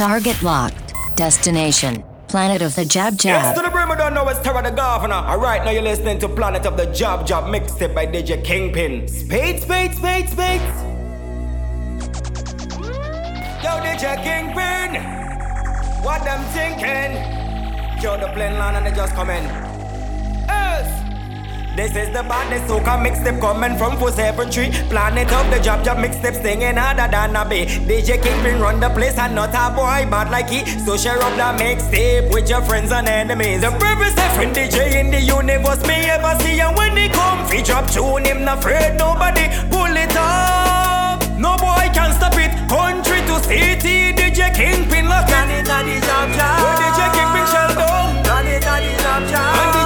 Target locked. Destination. Planet of the Jab Jab. Yes, to the brim, I don't know it's Terror the Governor. Alright, now you're listening to Planet of the Jab Jab mixtape by DJ Kingpin. Spade, spade, spade, spade. Yo, DJ Kingpin. What them thinking? Yo, the plane land and they just come in. This is the baddest soca mixtape coming from Four Seven Tree. Planet of the Jab Jab mixtape singing harder than a bee. DJ Kingpin run the place and not a boy bad like he. So share up the mixtape with your friends and enemies. The bravest friend DJ in the universe me ever see. And when he come, he drop tune him not afraid nobody pull it up. No boy can stop it. Country to city, DJ Kingpin lock it. Planet of the Jab Jab. Where DJ Kingpin shell down. Planet of the Jab Jab.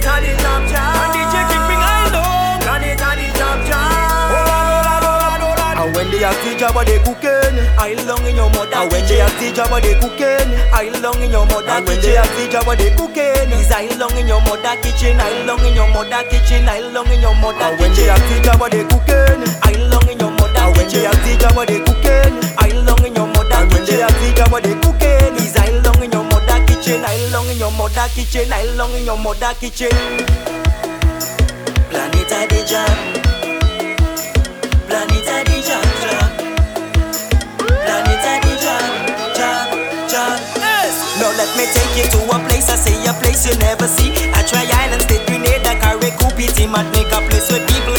Planet of the Jab Jab. And DJ Kingpin I down. Planet of the Jab Jab. And when they ask the job, they cooking. I long in your mother And when they kitchen. ask the job, they cooking. I long in your mother And when they kitchen. ask the job, they cooking. Is I long in your mother kitchen. I long in your mother kitchen. I long in your mother kitchen. And when they kitchen. ask the job, they cooking. I long in your mother And when they kitchen. ask the job, they cooking. I long in your mother And when they kitchen. ask the job, they cooking. Is I long in your mother kitchen. I long in your mother kitchen. I long in your mother kitchen. Planet of the. Planet of the. Planet Jam. Now let me take you to a place I say a place you never see. I try island, state Carriacou, Petite, Martinique, a place where people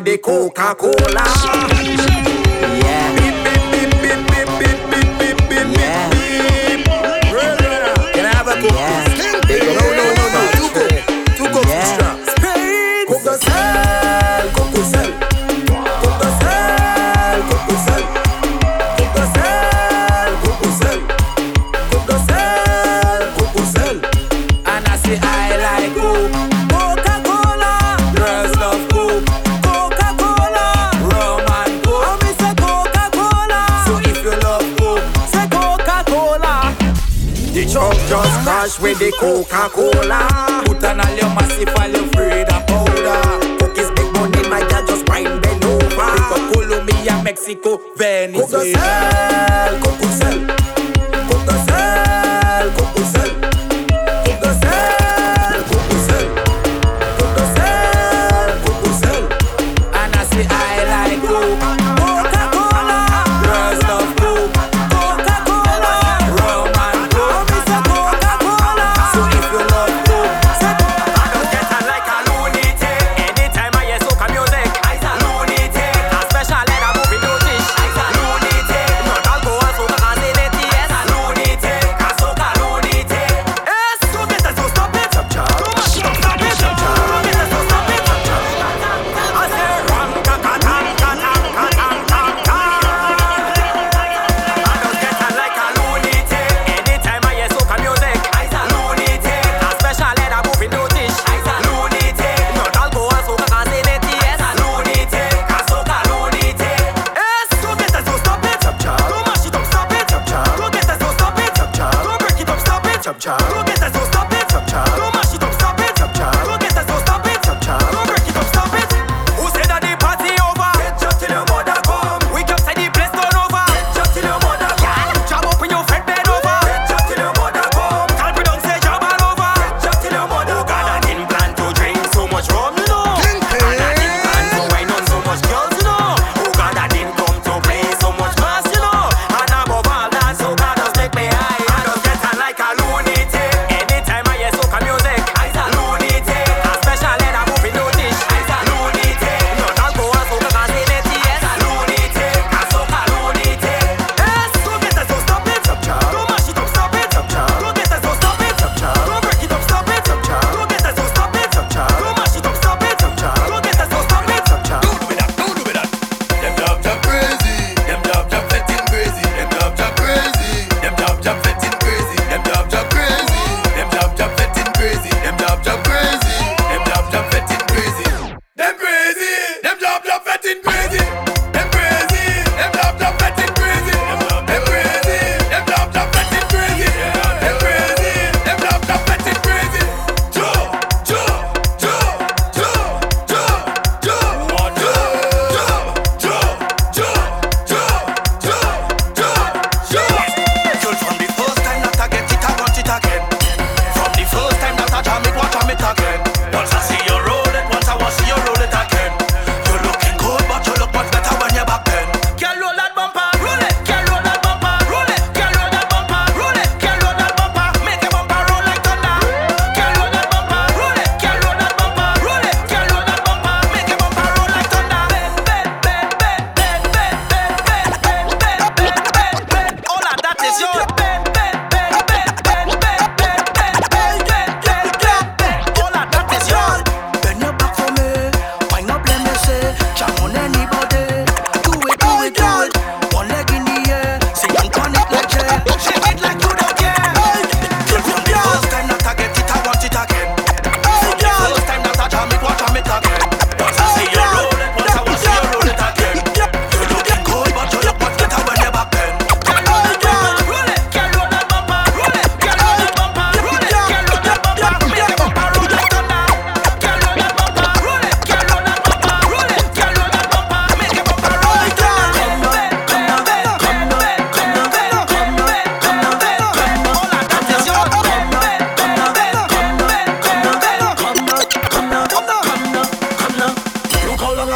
bebe Coca-Cola. can't cool.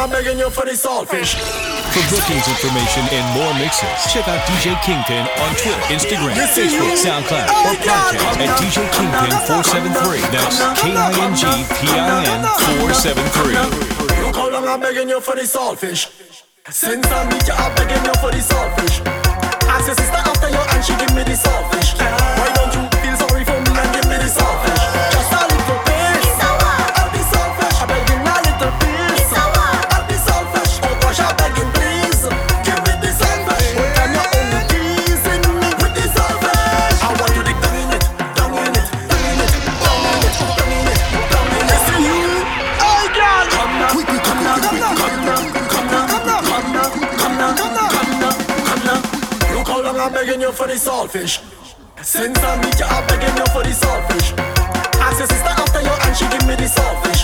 I'm begging you for the saltfish. For bookings information and more mixes, check out DJ Kingpin on Twitter, Instagram, Facebook, SoundCloud, or podcast at oh, DJ Kingpin 473. That's K I N G P I N 473. Look how long I'm begging you for the saltfish. Since I meet you, I'm begging you for the saltfish. Ask your sister after you, and she give me the saltfish. for the saltfish. Since I meet you, I'm begging you for the saltfish. Ask your sister after you, and she give me the saltfish.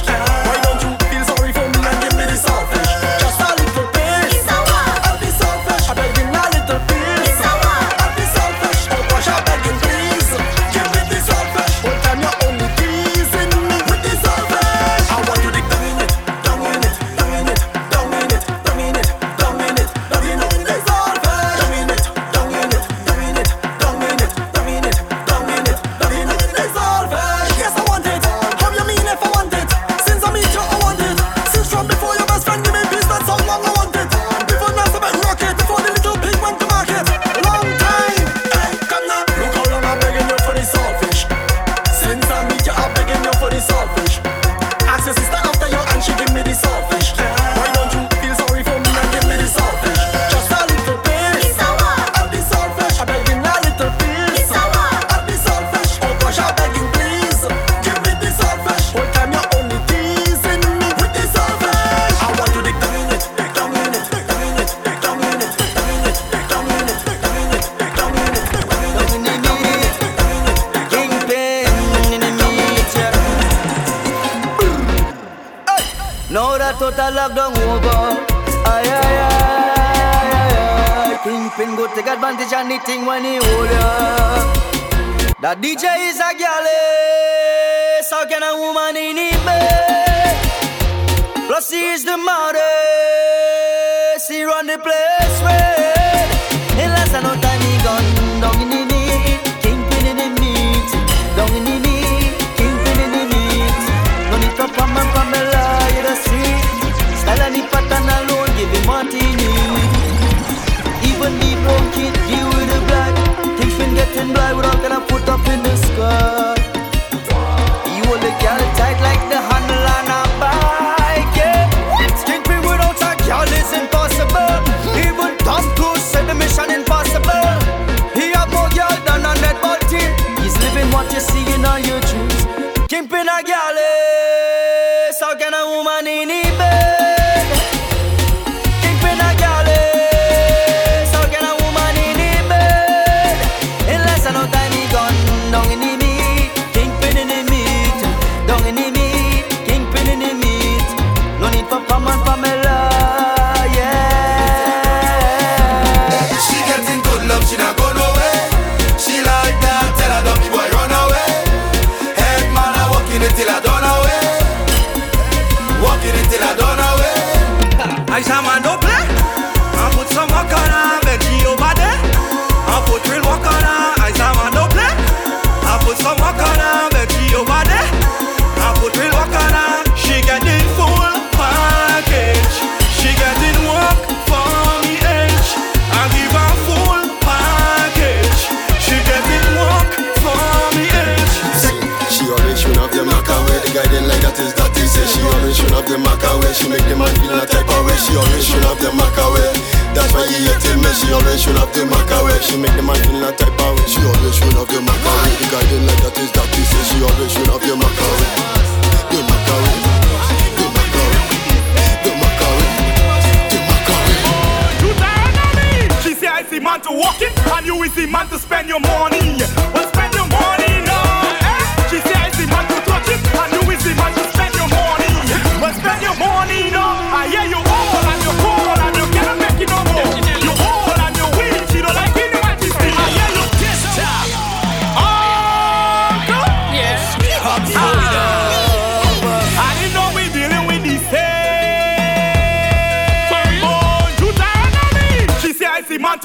That DJ is a gal, eh? so can a woman in him eh? be? Plus he is the mother. Eh? he run the place red. In less than no time he gone down in the knee. Kingpin in the meat. Down in the knee. Kingpin in the meat. No need to Pam and Pamela, you the street. Style and pattern alone, give him what he need. Even the broke kid, give with the black. Kingpin getting blind without way, she love the Macawe. She make the man feel that type of way. She always she love the Macawe.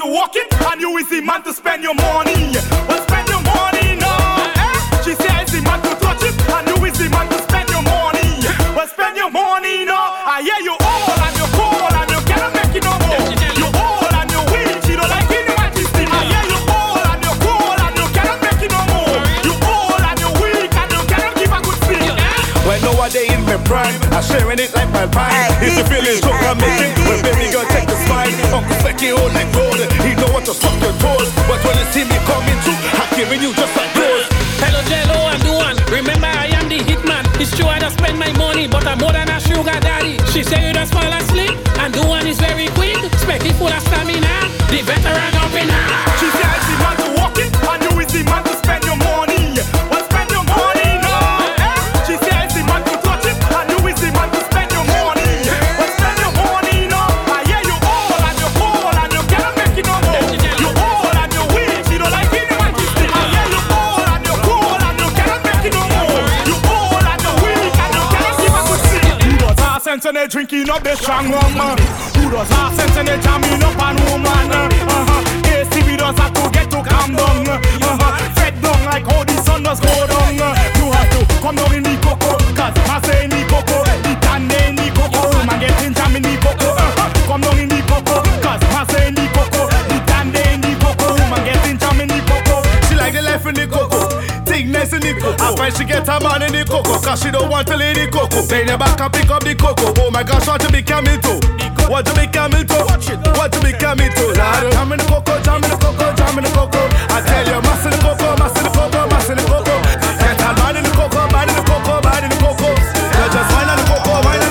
to walk it, and you is the man to spend your money. my mind. It's the feeling, so I'm making. When baby girl take the spine, Uncle Seki all like gold. He know what to suck your toes. But when you see me coming through, I'm giving you just a dose. Hello, Jello, I'm the one. Remember, I am the hitman. It's true, I don't spend my money, but I'm more than a sugar daddy. She say you just fall asleep, and the one is very quick. Specky full of stamina. The veteran up in her. mean up the strong woman. Who does have ah, sense and they jam mean up on woman. Uh-huh. ACB does have to get to calm down. Uh-huh. Fed down like how the sun does go down. You have to come down in the coco. Cause I say in the coco. The tan in the coco. Man getting jam in the coco. Uh-huh. Come down in the coco. Cause I in the cocoa. I find she get a man in the cocoa, cause she don't want to lay the cocoa. Then you back and pick up the cocoa. Oh my gosh, what to be coming to? What you be coming to? What you be coming to? Jam in the cocoa, jam in the cocoa, jam in the cocoa. I tell you, mass in the cocoa, mass in the cocoa, mass in the cocoa. Get a man in the cocoa, man in the cocoa, man in the cocoa. You just wine in the cocoa, wine in. the cocoa.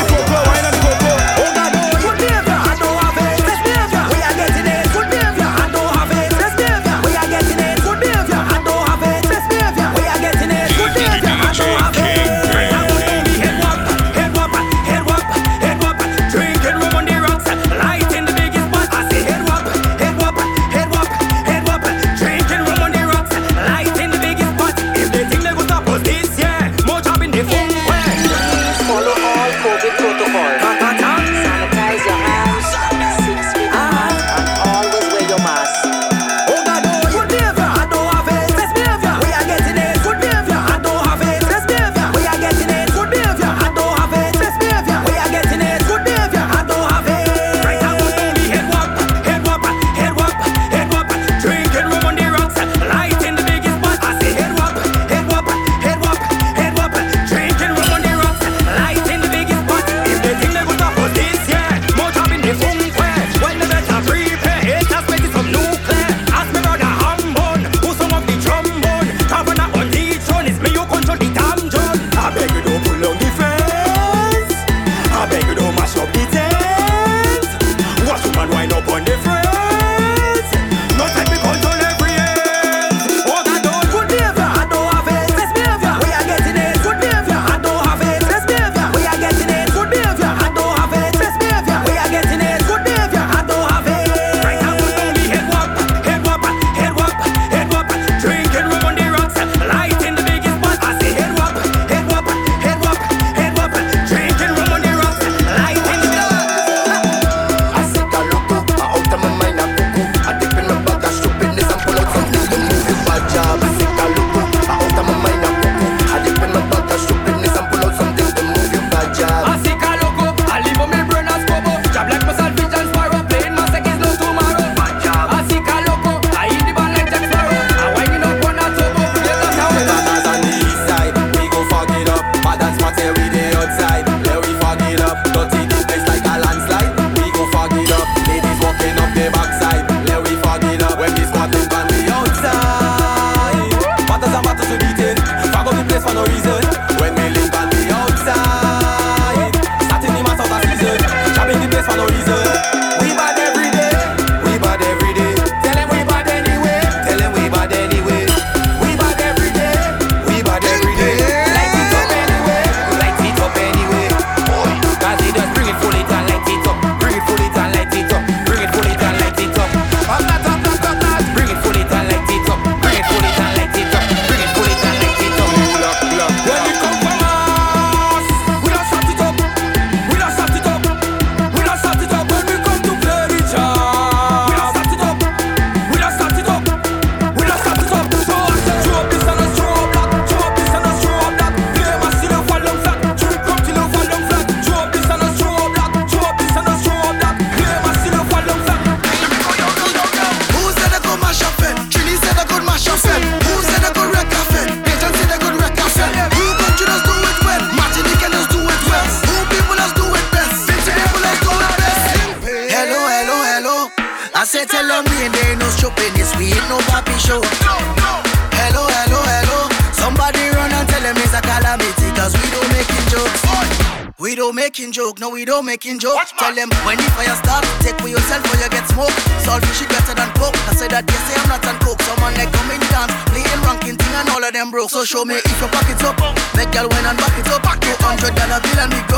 making jokes. Tell them when the fire start, take for yourself or you get smoke. fish is better than coke. I said that yes, I'm not on coke. Someone like come in dance, playing ranking thing and all of them broke. So show me if your pockets up. Make girl win and back it up. Two hundred dollar bill and me.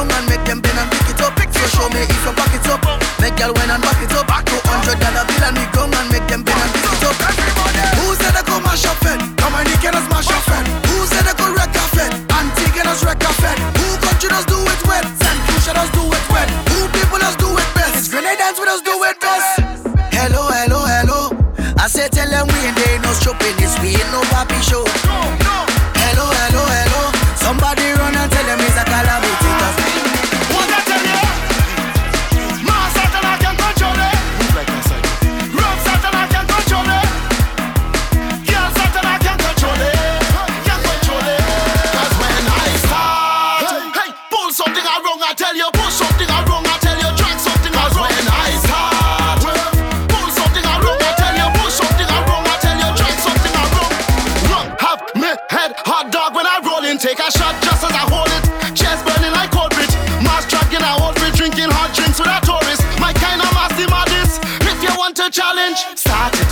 challenge. Start it.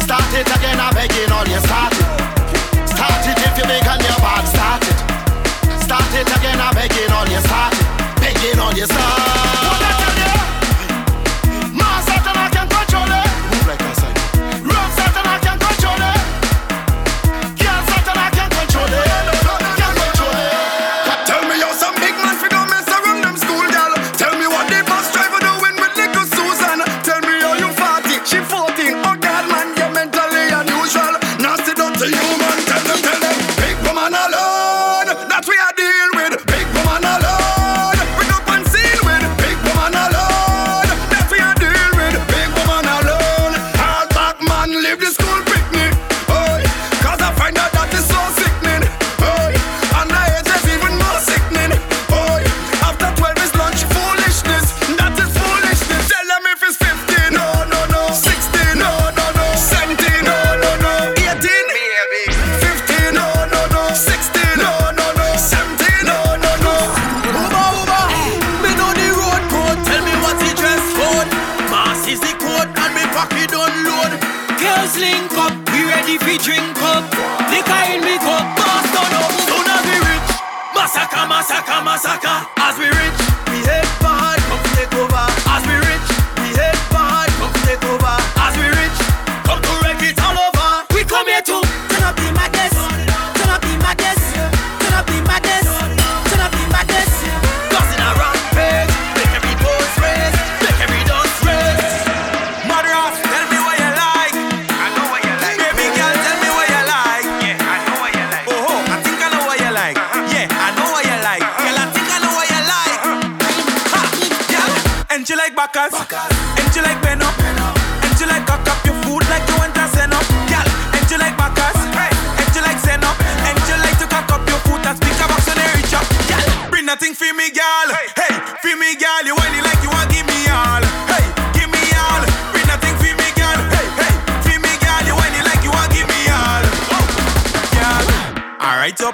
Start it again, I'm begging all you start it. massacre, massacre. As we reach, we head for hard, come take over. As we reach, we head for hard, come take over. As we reach.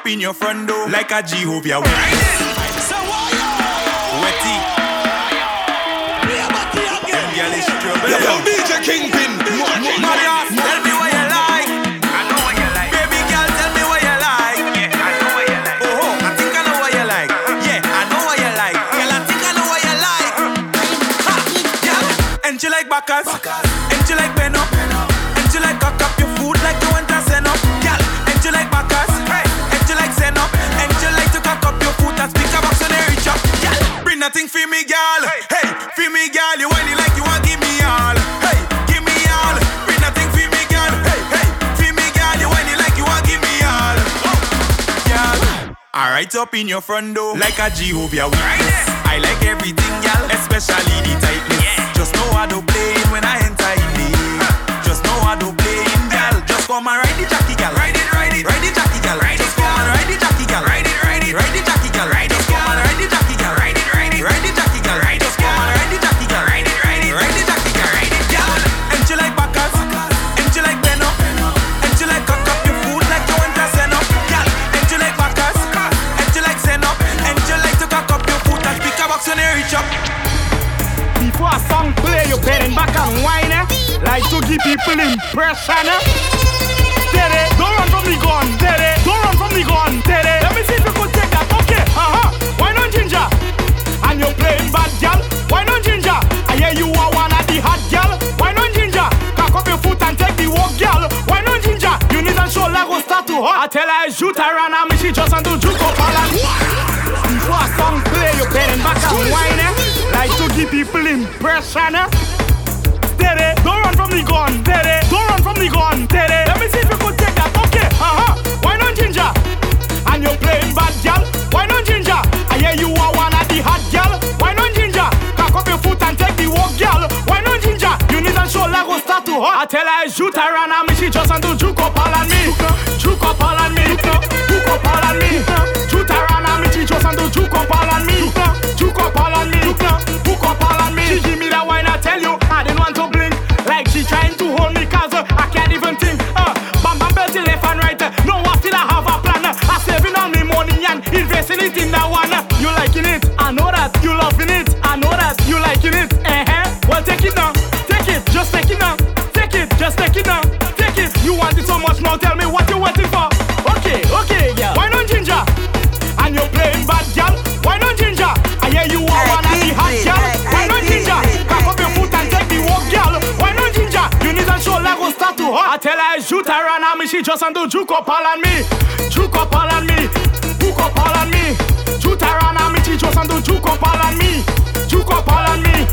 in your front door like a hope you're wise. Yeah, DJ Kingpin. Tell me what you like. I know what you like. Baby girl, tell me what you like. Yeah, I know what you like. Oh, oh I think I know what you like. Yeah, I know what you like. Girl, I think I know what you like. And you like right up in your front door like a Jehovah Witness. I like everything, y'all, especially the tightness. Yeah. Just know I don't play when I enter it. Uh. Just know I don't play it, girl. Just come and ride the jockey, girl. Ride it, ride it, ride the jockey, girl. Ride Just it, come and ride the jockey, girl. Ride it, ride it, ride the jackie. And whine, eh? Like to give people impression, eh? Don't run from the gun. Steady, don't run from the gun. Steady. Let me see if you could take that. Okay, uh-huh. Why not ginger? And you're playing bad girl. Why not ginger? I hear you are one of the hot girl. Why not ginger? Cock up your foot and take the walk, girl. Why not ginger? You need and shoulder go start to hot. I tell her I shoot her and I me she just and do juke up all and Before a song play, you bending back and whine, eh? Like to give people impression, eh? Don't run from the gun. Steady, don't run from the gun. Steady. Let me see if you could take that. Okay, uh-huh. Why not ginger? And you're playing bad girl. Why not ginger? I hear you are one of the hot girl. Why not ginger? Cock up your foot and take the walk, girl. Why not ginger? You need and shoulder go start to hot. I tell her shoot her and I me she just and do juke up all on me. Juke up all on me. Juke up all on me. Shoot her and I me she just and do juke up all on me. Juke up all on me. Hook up all on me. She give me that wine, I tell you, I didn't want to blink. Hold me cause uh, I can't even think. Uh, bam bam belty left and right. Uh, no, I still I have a plan. Uh, I saving all me money and investing it in that one. Uh, you liking it? I know that. You loving it? I know that. You liking it? Uh-huh. Well, take it now. Take it. Just take it now. Take it. Just take it now. Take it. You want it so much now. Tell me what I tell her I shoot her and me she just and do juke up all on me. Juke up all on me. Hook up all on me. Shoot her and me she just and do juke up all on me. Juke up all on me.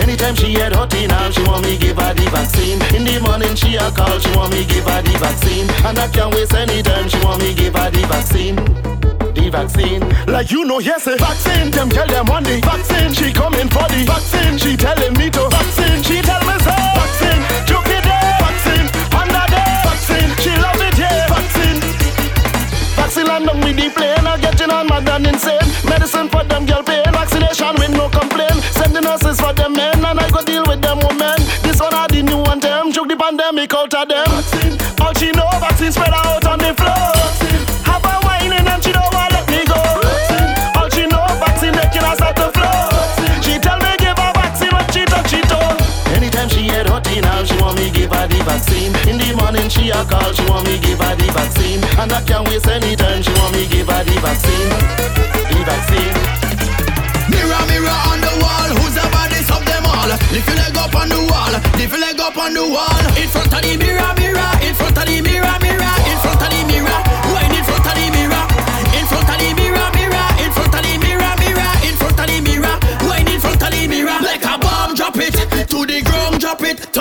Anytime she head hot her, she want me give her the vaccine. In the morning she a call, she want me give her the vaccine. And I can't waste any time, she want me give her the vaccine. The vaccine. Like you know, yes, a vaccine. Them tell them on the vaccine. She coming for the vaccine. She telling me to vaccine. She tell me so. Vaccine. Juke and down with the plane. I getting on mad and insane. Medicine for them girl pain. Vaccination with no complaint. Send the nurses for them men. And I go deal with them women. This one are the new one them. Choke the pandemic out of them. Want me give her the vaccine. In the morning she a call, she want me give her the vaccine. And I can't waste any time, she want me give her the vaccine. The vaccine. Mirror, mirror on the wall, who's the baddest of them all? Lift your leg up on the wall, lift your leg up on the wall. In front of the mirror, mirror, in front of the mirror, mirror, in front of the mirror, wine in front of the mirror, in front of the mirror, mirror, in front of the mirror, mirror, in front of the mirror, wine in front of the mirror. Like a bomb, drop it to the ground, drop it.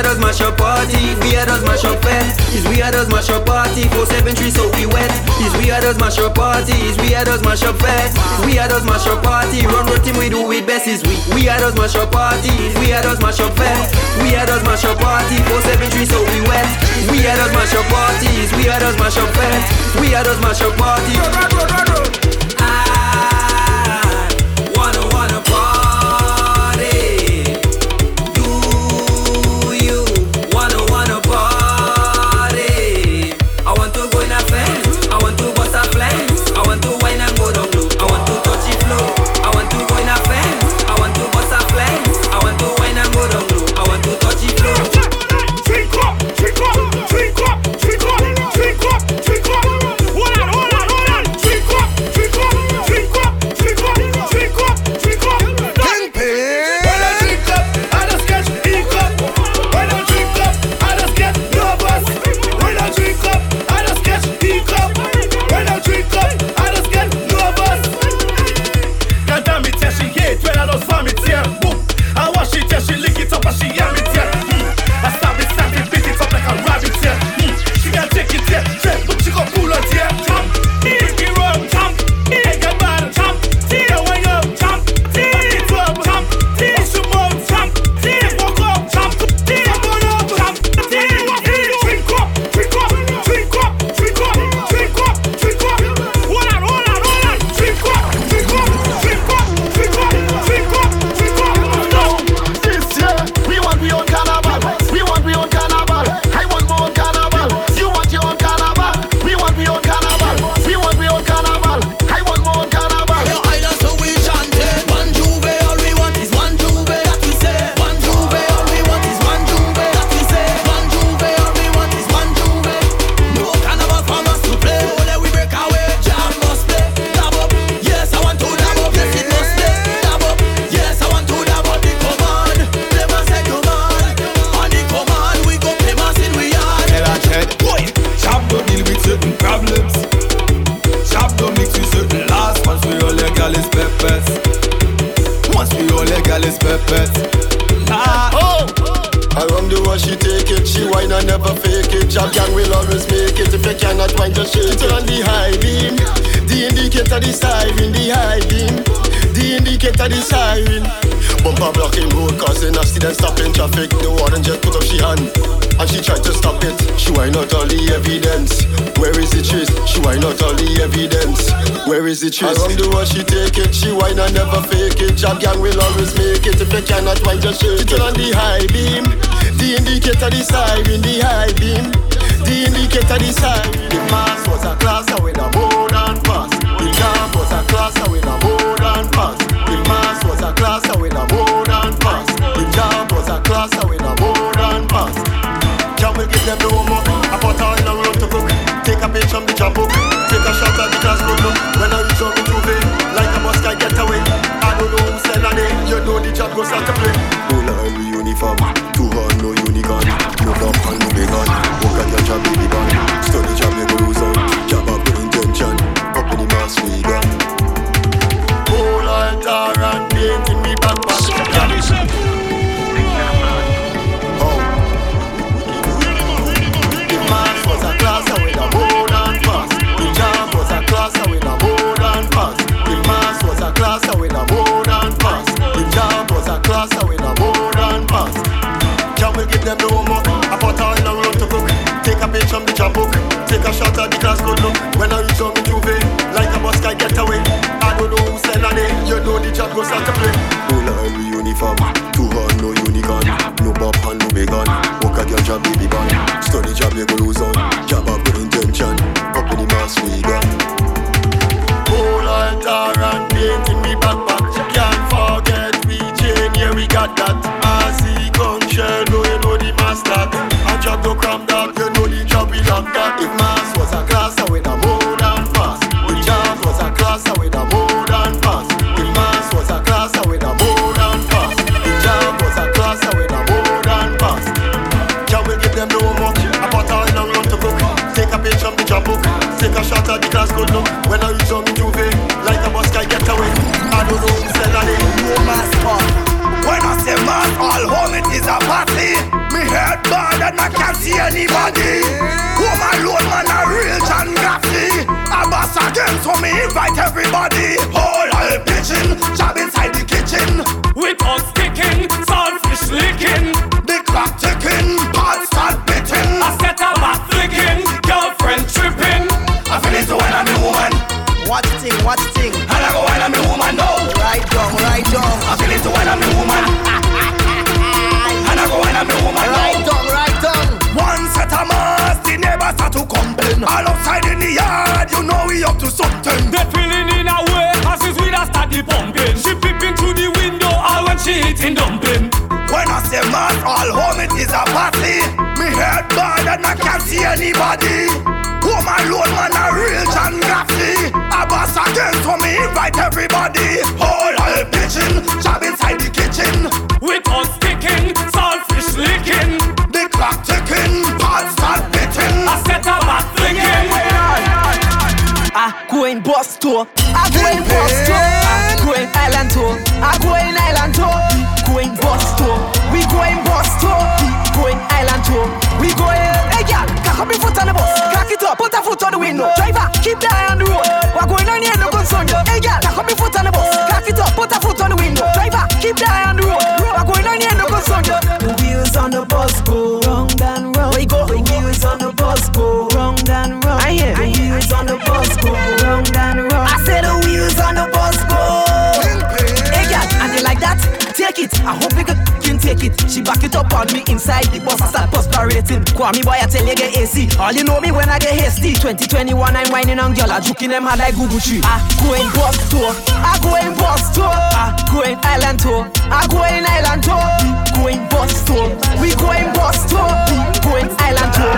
We, we had us mash up party, we had us mash up fest. Is we had us mash up party, 473 so we wet. Is we had us mash up party, is we had us mash up fest. Is we had us mash up party, run routine we do it best. Is we, we had us mash up party, we had us mash up fest. We had us mash up party, 473 so we wet. We had us mash up party, is we had us mash up fest. Is we had us mash up party. I will always make it. If you cannot wind, just shake it on the high beam. The indicator, the siren, the high beam. The indicator, the siren. Bumper blocking road causing accident, stopping traffic. The warden just put up she hand and she tried to stop it. She why not all the evidence? Where is the trace? She why not all the evidence? Where is the trace? Around the world she take it. She why not never fake it. Job gang will always make it. If you cannot wind, just shake it on the high beam. The indicator, the siren, the high beam. The indicator, siren. The mass was a class with a more than pass. The jam was a class with a more than pass. The mass was a class with a more than pass. The jam was a class with a more than pass. Jam will give them the homework. I put in a room to cook. Take a page from the jam book. Take a shot at the class book. When I reach out to it, like a bus guy get away. I don't know who sell a day. You know the job goes start to play. Full on the uniform. No unicorn. No dump and big on. Work at your job, baby band. Study job, you go lose on. Job up intention. Up in the mass, we. Give them the homework. I put in a room to cook. Take a page from the jam book. Take a shot at the class good look. When I reach out me juve, like a bus guy get away. I don't know who sell a day. You know the job goes start to play. Full on the uniform. Two hand, no unicorn. No bop and no big on. Work at your job, baby band. Study job, you go lose on. Me invite They feeling in a way, as his with a start the pumping. She peeping through the window, all when she eating dumpling. When I say mass, all home it is a party. Me head bad and I can't see anybody. Home alone, man, a real John Gaffney. A boss again, so me invite everybody. All pitching, job I go in bus tour. I go in bus tour. I go in island tour. I go in island tour. Go in bus tour. We go in bus tour. Go in island tour. We go in. Hey girl, cock up your foot on the bus. Cock it up. Put a foot on the window. Driver, keep the eye on the road. We're going on here, no concern you. Hey girl, cock up your foot on the bus. Cock it up. Put a foot on the window. Driver, on the bus go round and round. I said the wheels on the bus go. Hey girl, and you like that? Take it. I hope you can take it. She back it up on me inside the bus. I start perspirating. Kwame boy, I tell you get AC. All you know me when I get hasty. 2021, I'm whining on girl. I juking them hard like Google tree. I go in bus tour. I go in bus tour. I go in island tour. I go in island tour. Go in bus tour. We go in bus tour. Go in island tour.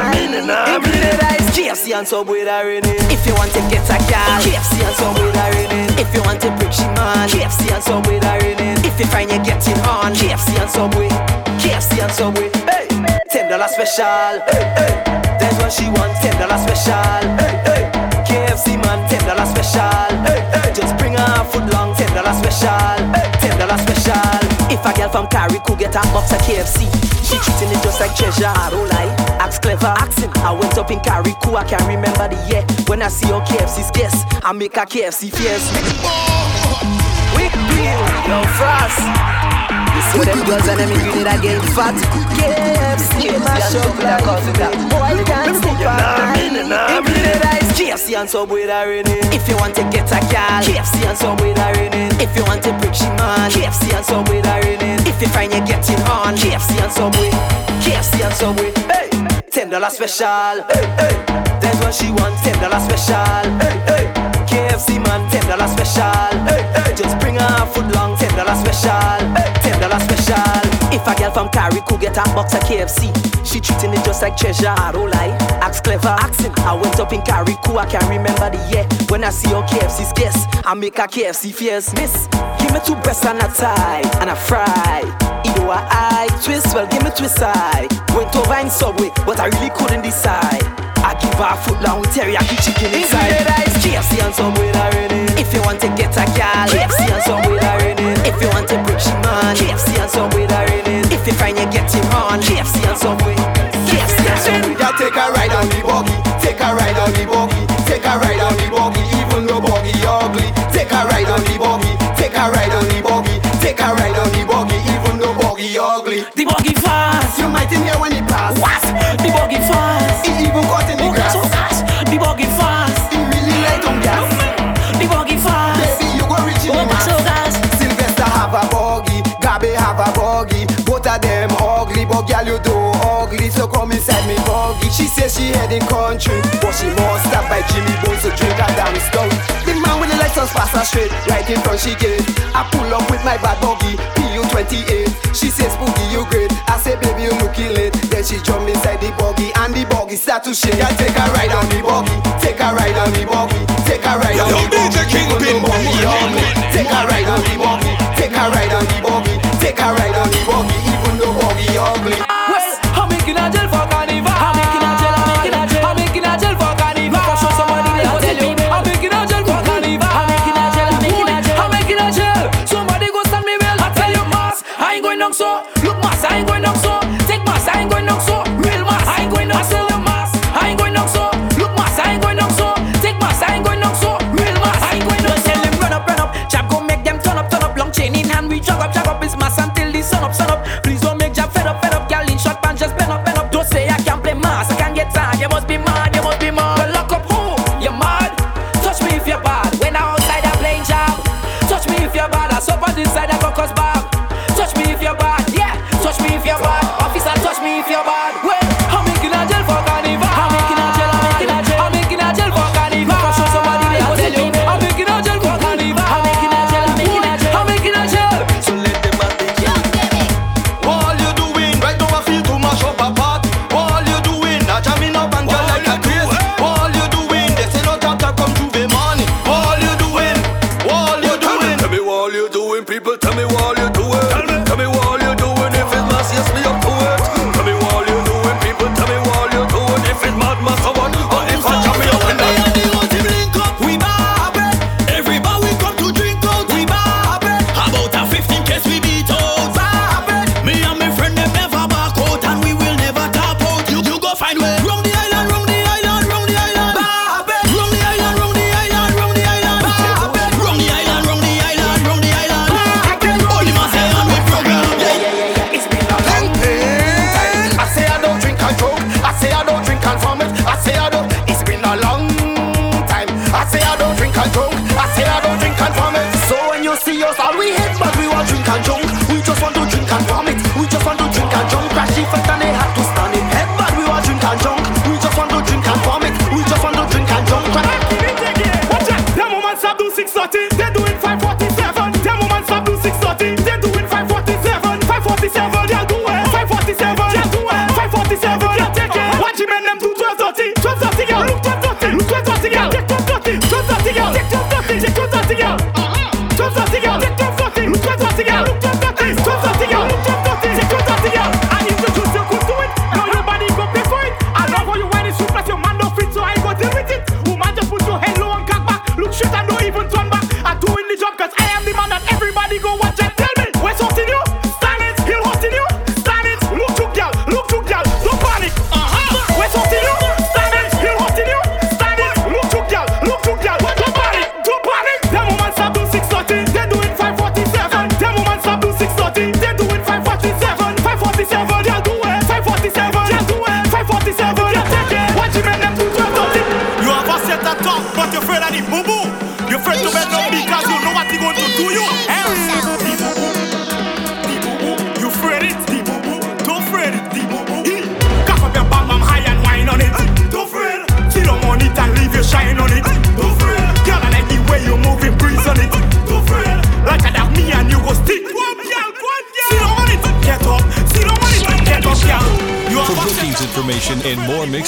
Included is KFC and Subway raining. If you want to get a car, KFC and Subway raining. If you want to break she man, KFC and Subway raining. If you find you're getting on, KFC and Subway, KFC and Subway. Hey, ten dollar special. Hey, hey. That's what she wants. Ten dollar special. Hey, hey. KFC man, ten dollar special. Hey, hey. Just bring her a foot long. Ten dollar special. Hey, ten dollar special. If a girl from Cari could get a box of KFC, She treating it just like treasure. I don't lie. Axe clever, accent. I went up in Carriacou, I can't remember the year. When I see your KFC's guess, I make a KFC fierce. We real, yo frost. See them girls and them ingredient that get fat. KFC, mash up like. Boy, can't. Ingredient that is KFC and Subway that raining. If you want to get a gal, KFC and Subway that raining. If you want to break she man, KFC and Subway that raining. If you find you getting on, KFC and Subway, KFC and Subway. Hey, ten dollar special. Hey, hey. That's what she wants, ten dollar special. Hey, hey. KFC man, ten dollar special. Hey, hey. Just bring her a foot long, ten dollar special. Hey, ten dollar special. If a girl from Cari could get a box of KFC, she treating it just like treasure. I don't lie, axe clever, accent. I went up in Carriacou, I can't remember the year. When I see your KFC's guess, I make a KFC fierce. Miss, give me two breasts and a tie and a fry. Either a eye twist, well give me twist eye. Went over in Subway, but I really couldn't decide. I give her a foot long with teriyaki chicken inside. KFC and Subway that raining. If you want to get a gal, KFC and Subway that raining. If you want to break she man, KFC and Subway that raining. If you find you getting on, KFC and Subway. KFC and Subway. Yeah, take a ride on the buggy, take a ride on the buggy, take a ride on the buggy, even though buggy ugly. Take a ride on the buggy, take a ride on the buggy, take a ride on the buggy, even though buggy ugly. The buggy fast. You might hear when it pass. What? The buggy fast. Come inside me buggy. She says she heading country, but she must stop by Jimmy Bones to drink a damn stout. The man with the license pass her straight, right in front she gate. I pull up with my bad buggy, PU 28. She says Boogie you great. I say baby you looking late. Then she jump inside the buggy and the buggy start to shake. I take a ride on the buggy, take a ride on the buggy, take a ride on the buggy. Though buggy ugly. Take a ride on the buggy, take a ride on the buggy, take a ride on the buggy, even though buggy ugly. So. Look, mass, I ain't going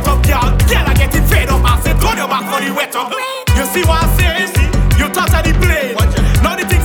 get up, girl. Girl, I getting fed up. Oh, I said, turn your back for the wet up. You see what I say? You touch the blade. Now the things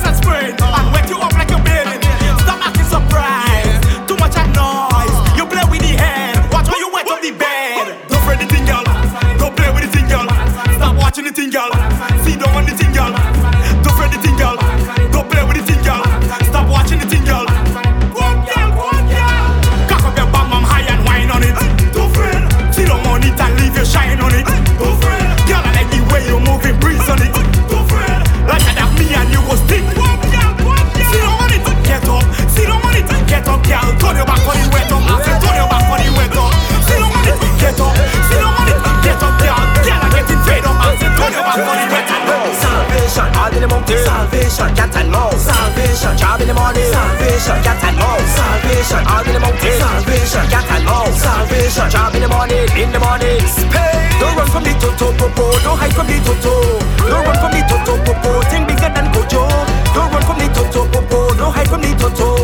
in the morning. Pay. Don't run from the toto popo. Don't hide from the toto. Don't run from the toto popo. Think bigger than Gojo. Don't run from the toto popo. Don't hide from the toto.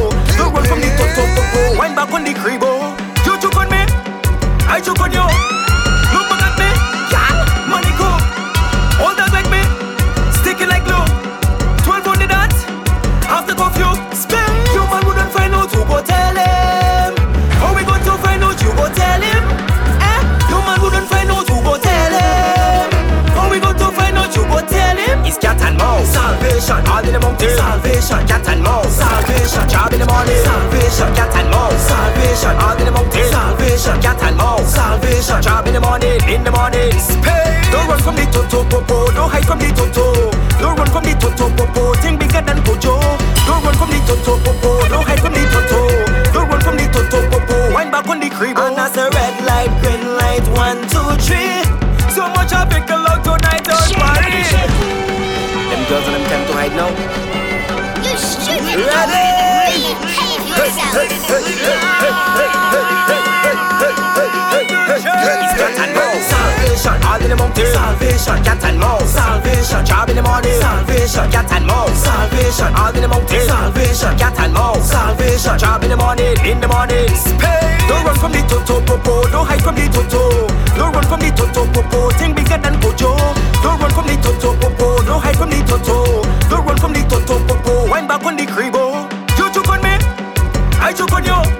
All in the mountain. Salvation. Cat and mouse. Salvation. Job in the morning. Salvation. Cat and mouse. Salvation. All in the mountain. Salvation. Cat and mouse. Salvation. Job in the morning. In the morning. Spay. Don't run from the toto popo. Don't hide from the toto. Don't run from the toto popo. Think bigger than Gojo. Don't run from the toto popo. Don't hide from the toto. Don't run from the toto popo. Wind back on the crib. And that's a red light, green light. One, two, three. So much I pick a lot tonight on party. Them girls and them time to hide now. Salvation, all in the mountain. Salvation, and. Salvation, job in the morning. Salvation, and. Salvation, all in the. Salvation, and. Salvation, job in the morning. In the morning. Don't run from the toto popo. Don't hide from. Don't from. Don't run from. Don't hide from the toto. Don't run from the toto popo. Back on the cribbo. Oh. You took on me. I took on you.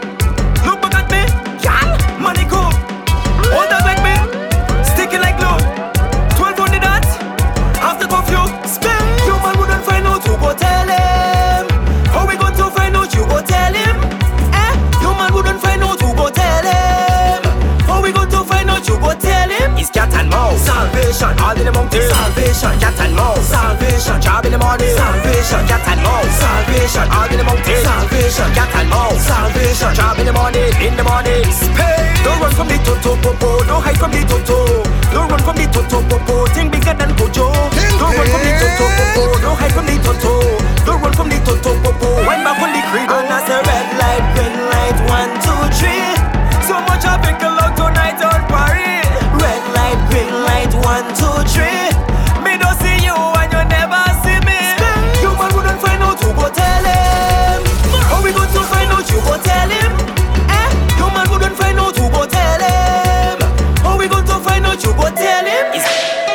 Salvation. All in the mountain. Salvation. Cat and mouse. Salvation. Job in the morning. Salvation. Cat and mouse. Salvation. All in the mountain. Salvation. Cat and mouse. Salvation. Job in the morning. In the morning. Pay. Don't run from the toto popo. Don't hide from the toto. Don't run from the toto popo. Think bigger than Gojo. Don't run from the toto popo. Don't hide from the toto. Don't run from the toto popo. Back on the crib. And that's a red light, green light. One, two, three. So much I pick a lot tonight on Paris. Light, green light. One, two, three. Me don't see you and you never see me. You man wouldn't find out who go tell him. How we going to find out you go tell him? Eh? You man wouldn't find out who go tell him. How we going to find out you go tell him? Start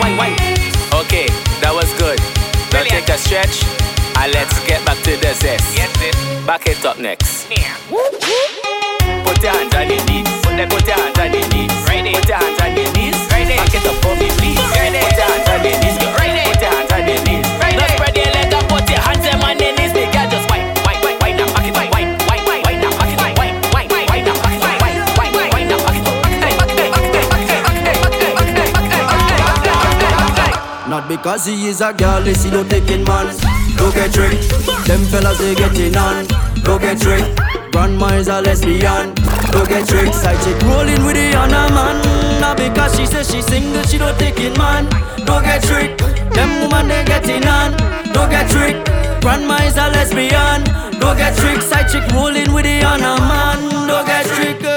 wine, wine. Okay, that was good. Now take a stretch and let's get back to the zest. Back it up next. Put your hands on your knees. Put your hands on your knees. Put your hands on your knees. Back it up for me, because he is a girl, they see no taking man. Don't get tricked. Them fellas they getting on. Don't get tricked. Grandma is a lesbian. Don't get tricked. Side chick rolling with the other man. Now because she says she single, she don't taking man. Don't get tricked. Them woman they getting on. Don't get tricked. Grandma is a lesbian. Don't get tricked. Side chick rolling with the other man. Don't get tricked.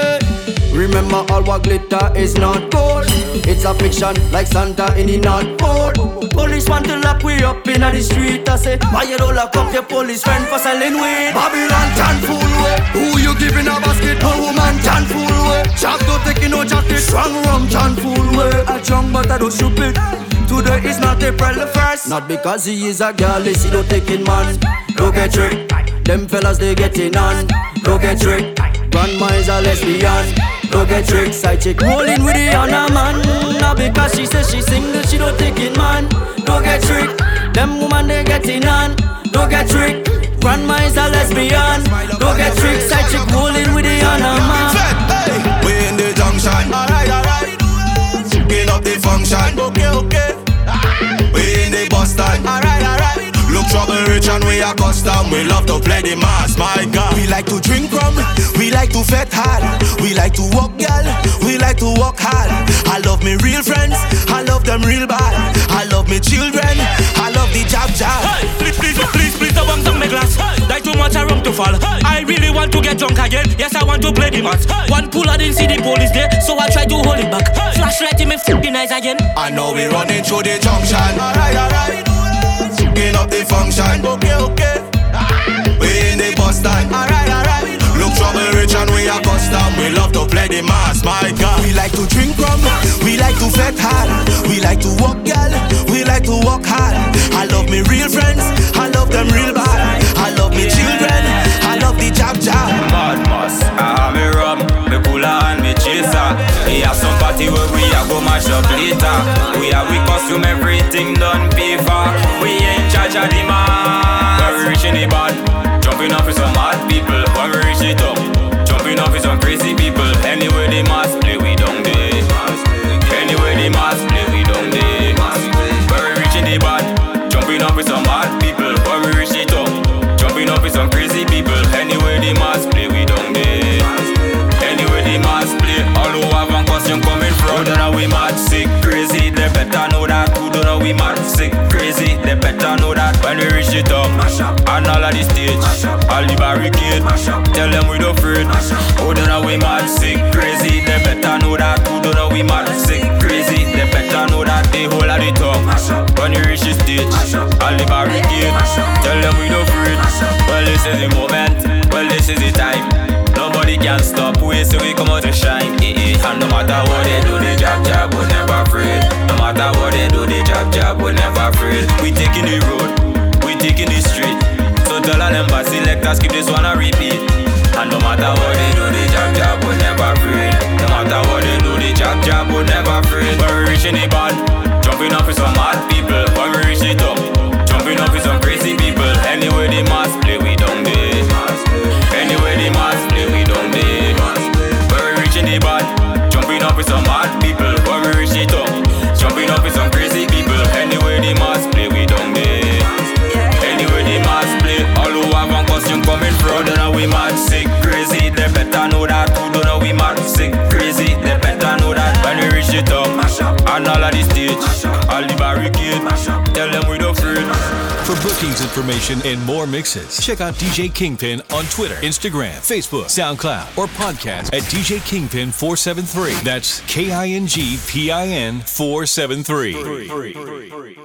Remember all what glitter is not gold. It's a fiction like Santa in the North Pole. Police want to lock we up in the street. I say, why you don't lock up your police friend for selling weed? Babylon can fool way. Who you giving a basket? A woman can fool way. Chop don't take no justice Strong rum can fool way. I drunk but I don't stupid Today is not April the first. Not because he is a girl, see no taking man? Don't get tricked Them fellas they getting on. Don't get tricked Grandma is a lesbian Don't get tricked Side chick rolling with the other man Now because she says she's single She don't take it man Don't get tricked Them woman they getting on Don't get tricked Grandma is a lesbian Don't get tricked Side chick rolling with the other man We in the junction. Alright, alright. Picking up the function. Okay, okay. We in the bus stand. Alright, alright. Trouble rich and we are custom. We love to play the mass, my God. We like to drink rum. We like to fet hard. We like to walk, girl. We like to walk hard. I love me real friends. I love them real bad. I love me children. I love the jab jab. Hey, please, please, please, please don't down my glass. Like too much I rum to fall. I really want to get drunk again. Yes, I want to play the match. One pull, I didn't see the police there, so I try to hold it back. Flashlight in my fucking eyes again. I know we running through the junction. Alright, alright. Picking up the function. Okay, okay. We in the bus stand. Alright, alright. Look trouble rich and we are custom. We love to play the mass, my God. We like to drink rum. We like to fet hard. We like to walk, girl. We like to walk hard. I love me real friends. I love them real bad. I love me children. I love the jab jab. Mad boss, I have me rum, me cooler and me chaser. Have some party where we a go mash up later. We have we costume everything done pay for. We in charge of the man. When we reach in the band, jumping off with some mad people. When we reach the top, jumping off with some crazy people. Who don't know we mad sick crazy, they better know that. When we reach the top, and all of the stage, all the barricade, tell them we don't afraid. Who don't know we mad sick crazy, they better know that. Who don't know we mad sick crazy, they better know that. They whole of the top, when we reach the stage, all the barricade, tell them we don't afraid. Well this is the moment, well this is the time. Nobody can stop we, so we come out to shine. Eh, eh. And no matter what they do, they jab jab, we never afraid. No matter what they do, they jab jab, we never afraid. We taking the road, we taking the street. So tell all them bad selectors, keep this one a repeat. And no matter what they do, they jab jab, we never afraid. No matter what they do, they jab jab, we never afraid. When we reaching the band, jumping up with some mad people. When we reach the top, information and more mixes, check out DJ Kingpin on Twitter, Instagram, Facebook, SoundCloud, or podcast at DJ Kingpin 473. That's K I N G P I N 473.